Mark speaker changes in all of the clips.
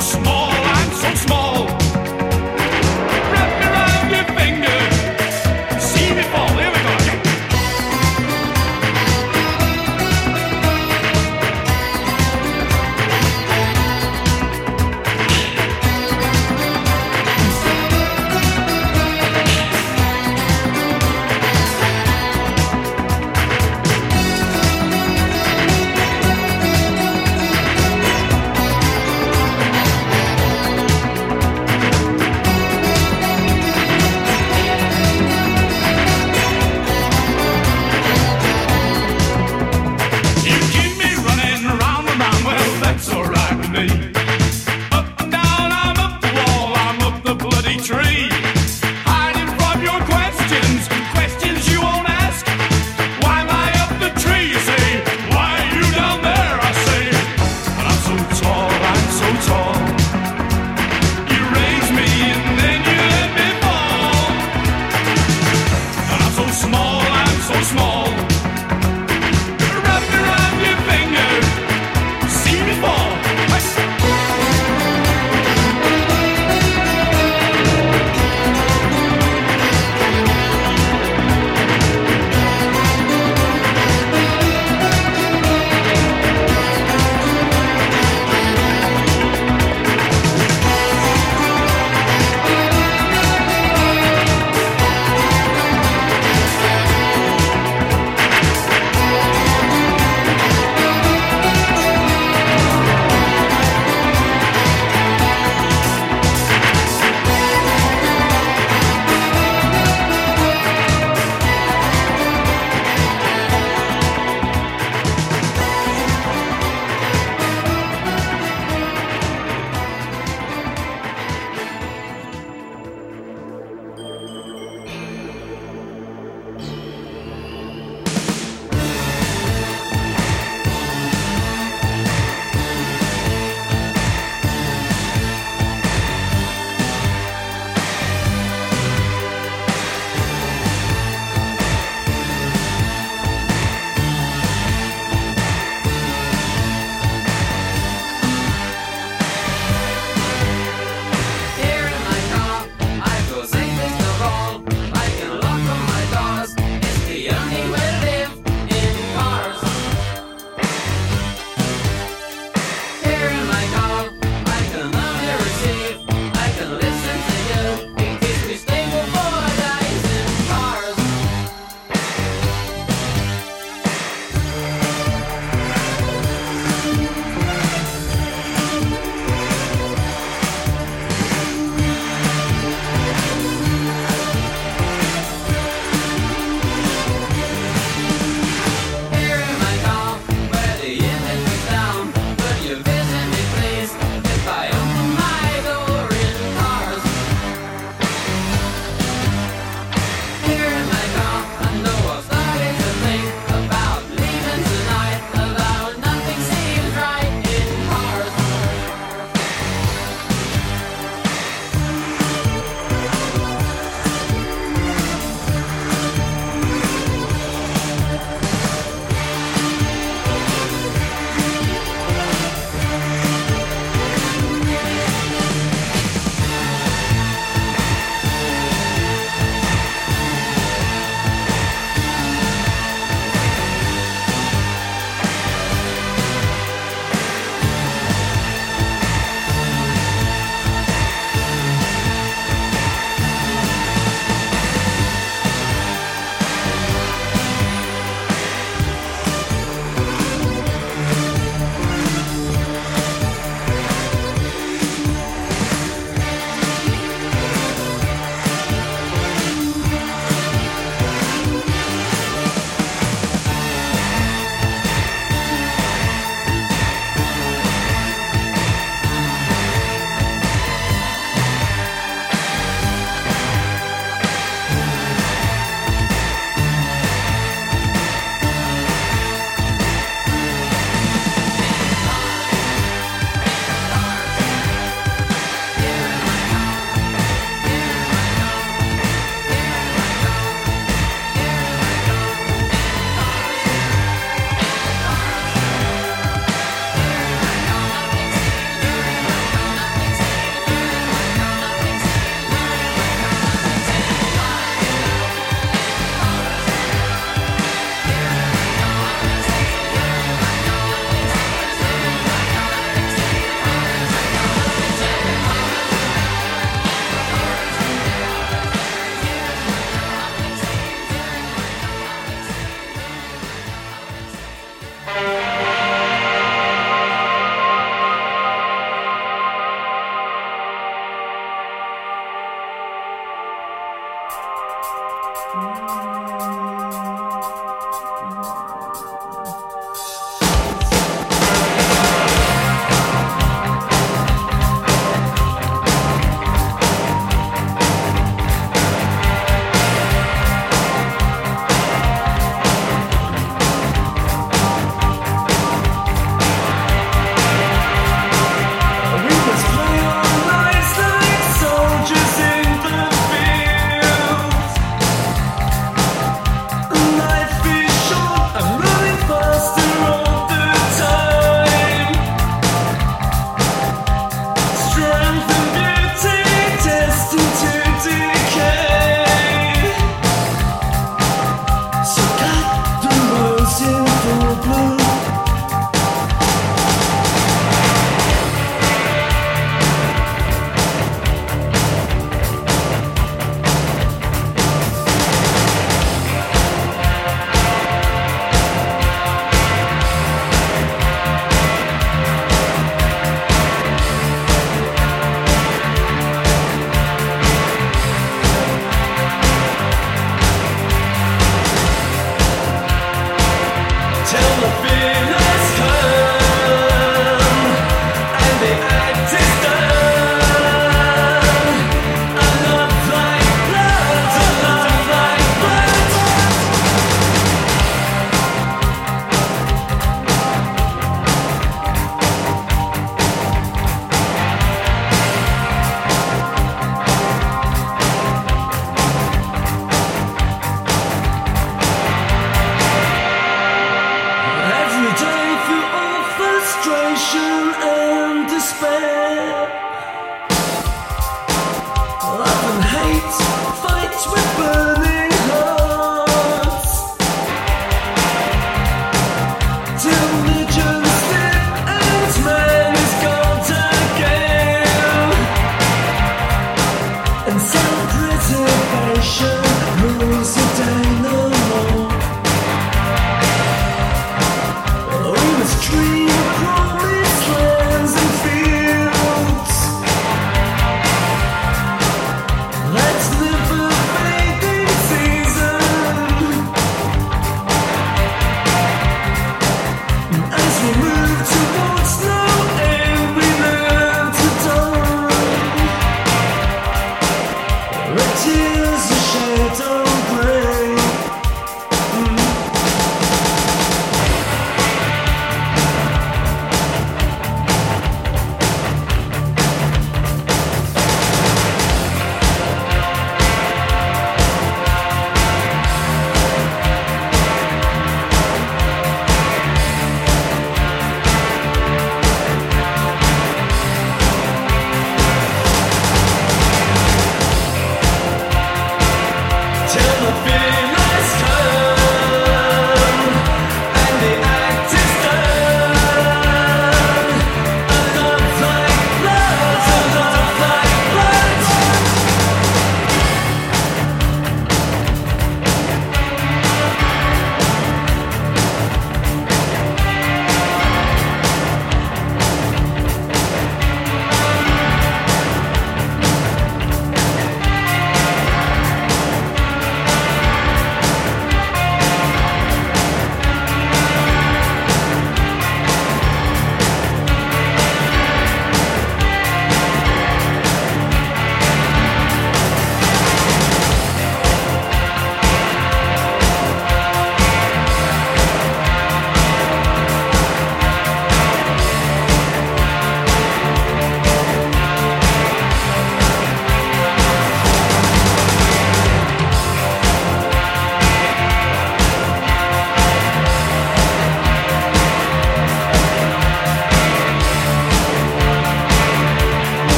Speaker 1: so small.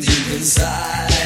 Speaker 2: Deep inside.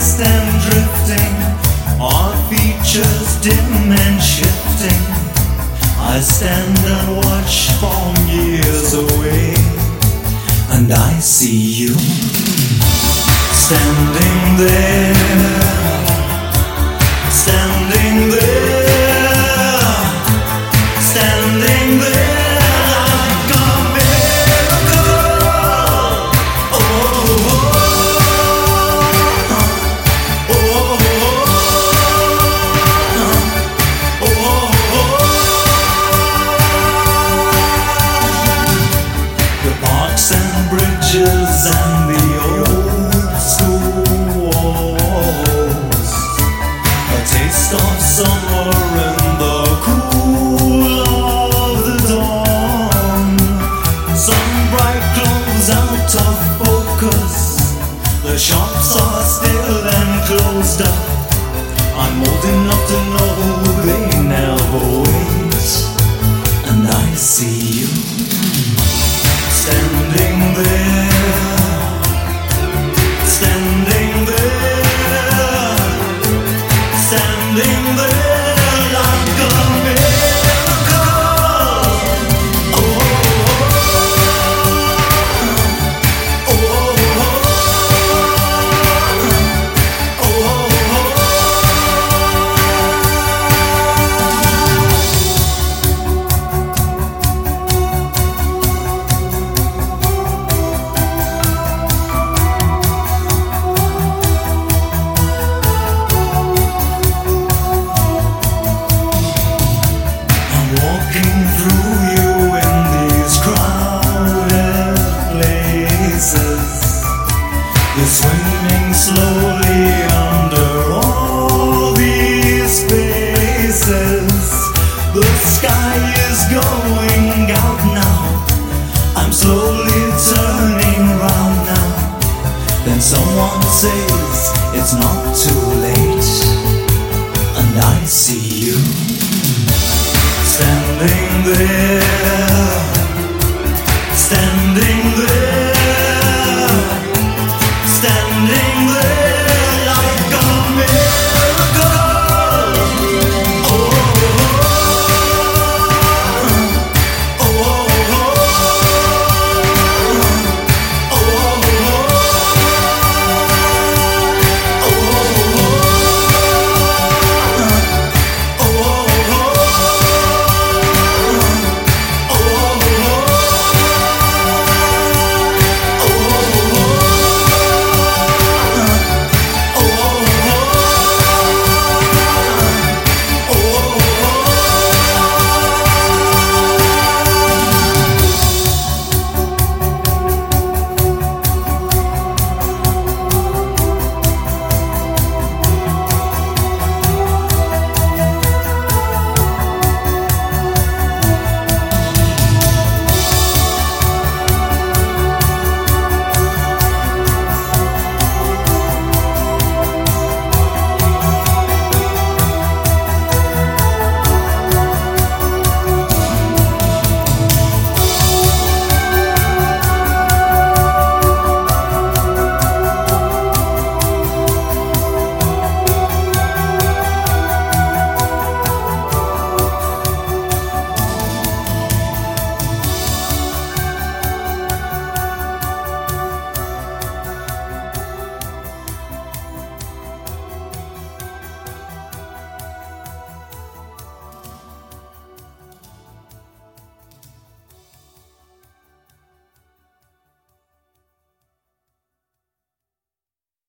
Speaker 3: mixed and drifting, our features dim and shifting. I stand and watch from years away, and I see you standing there.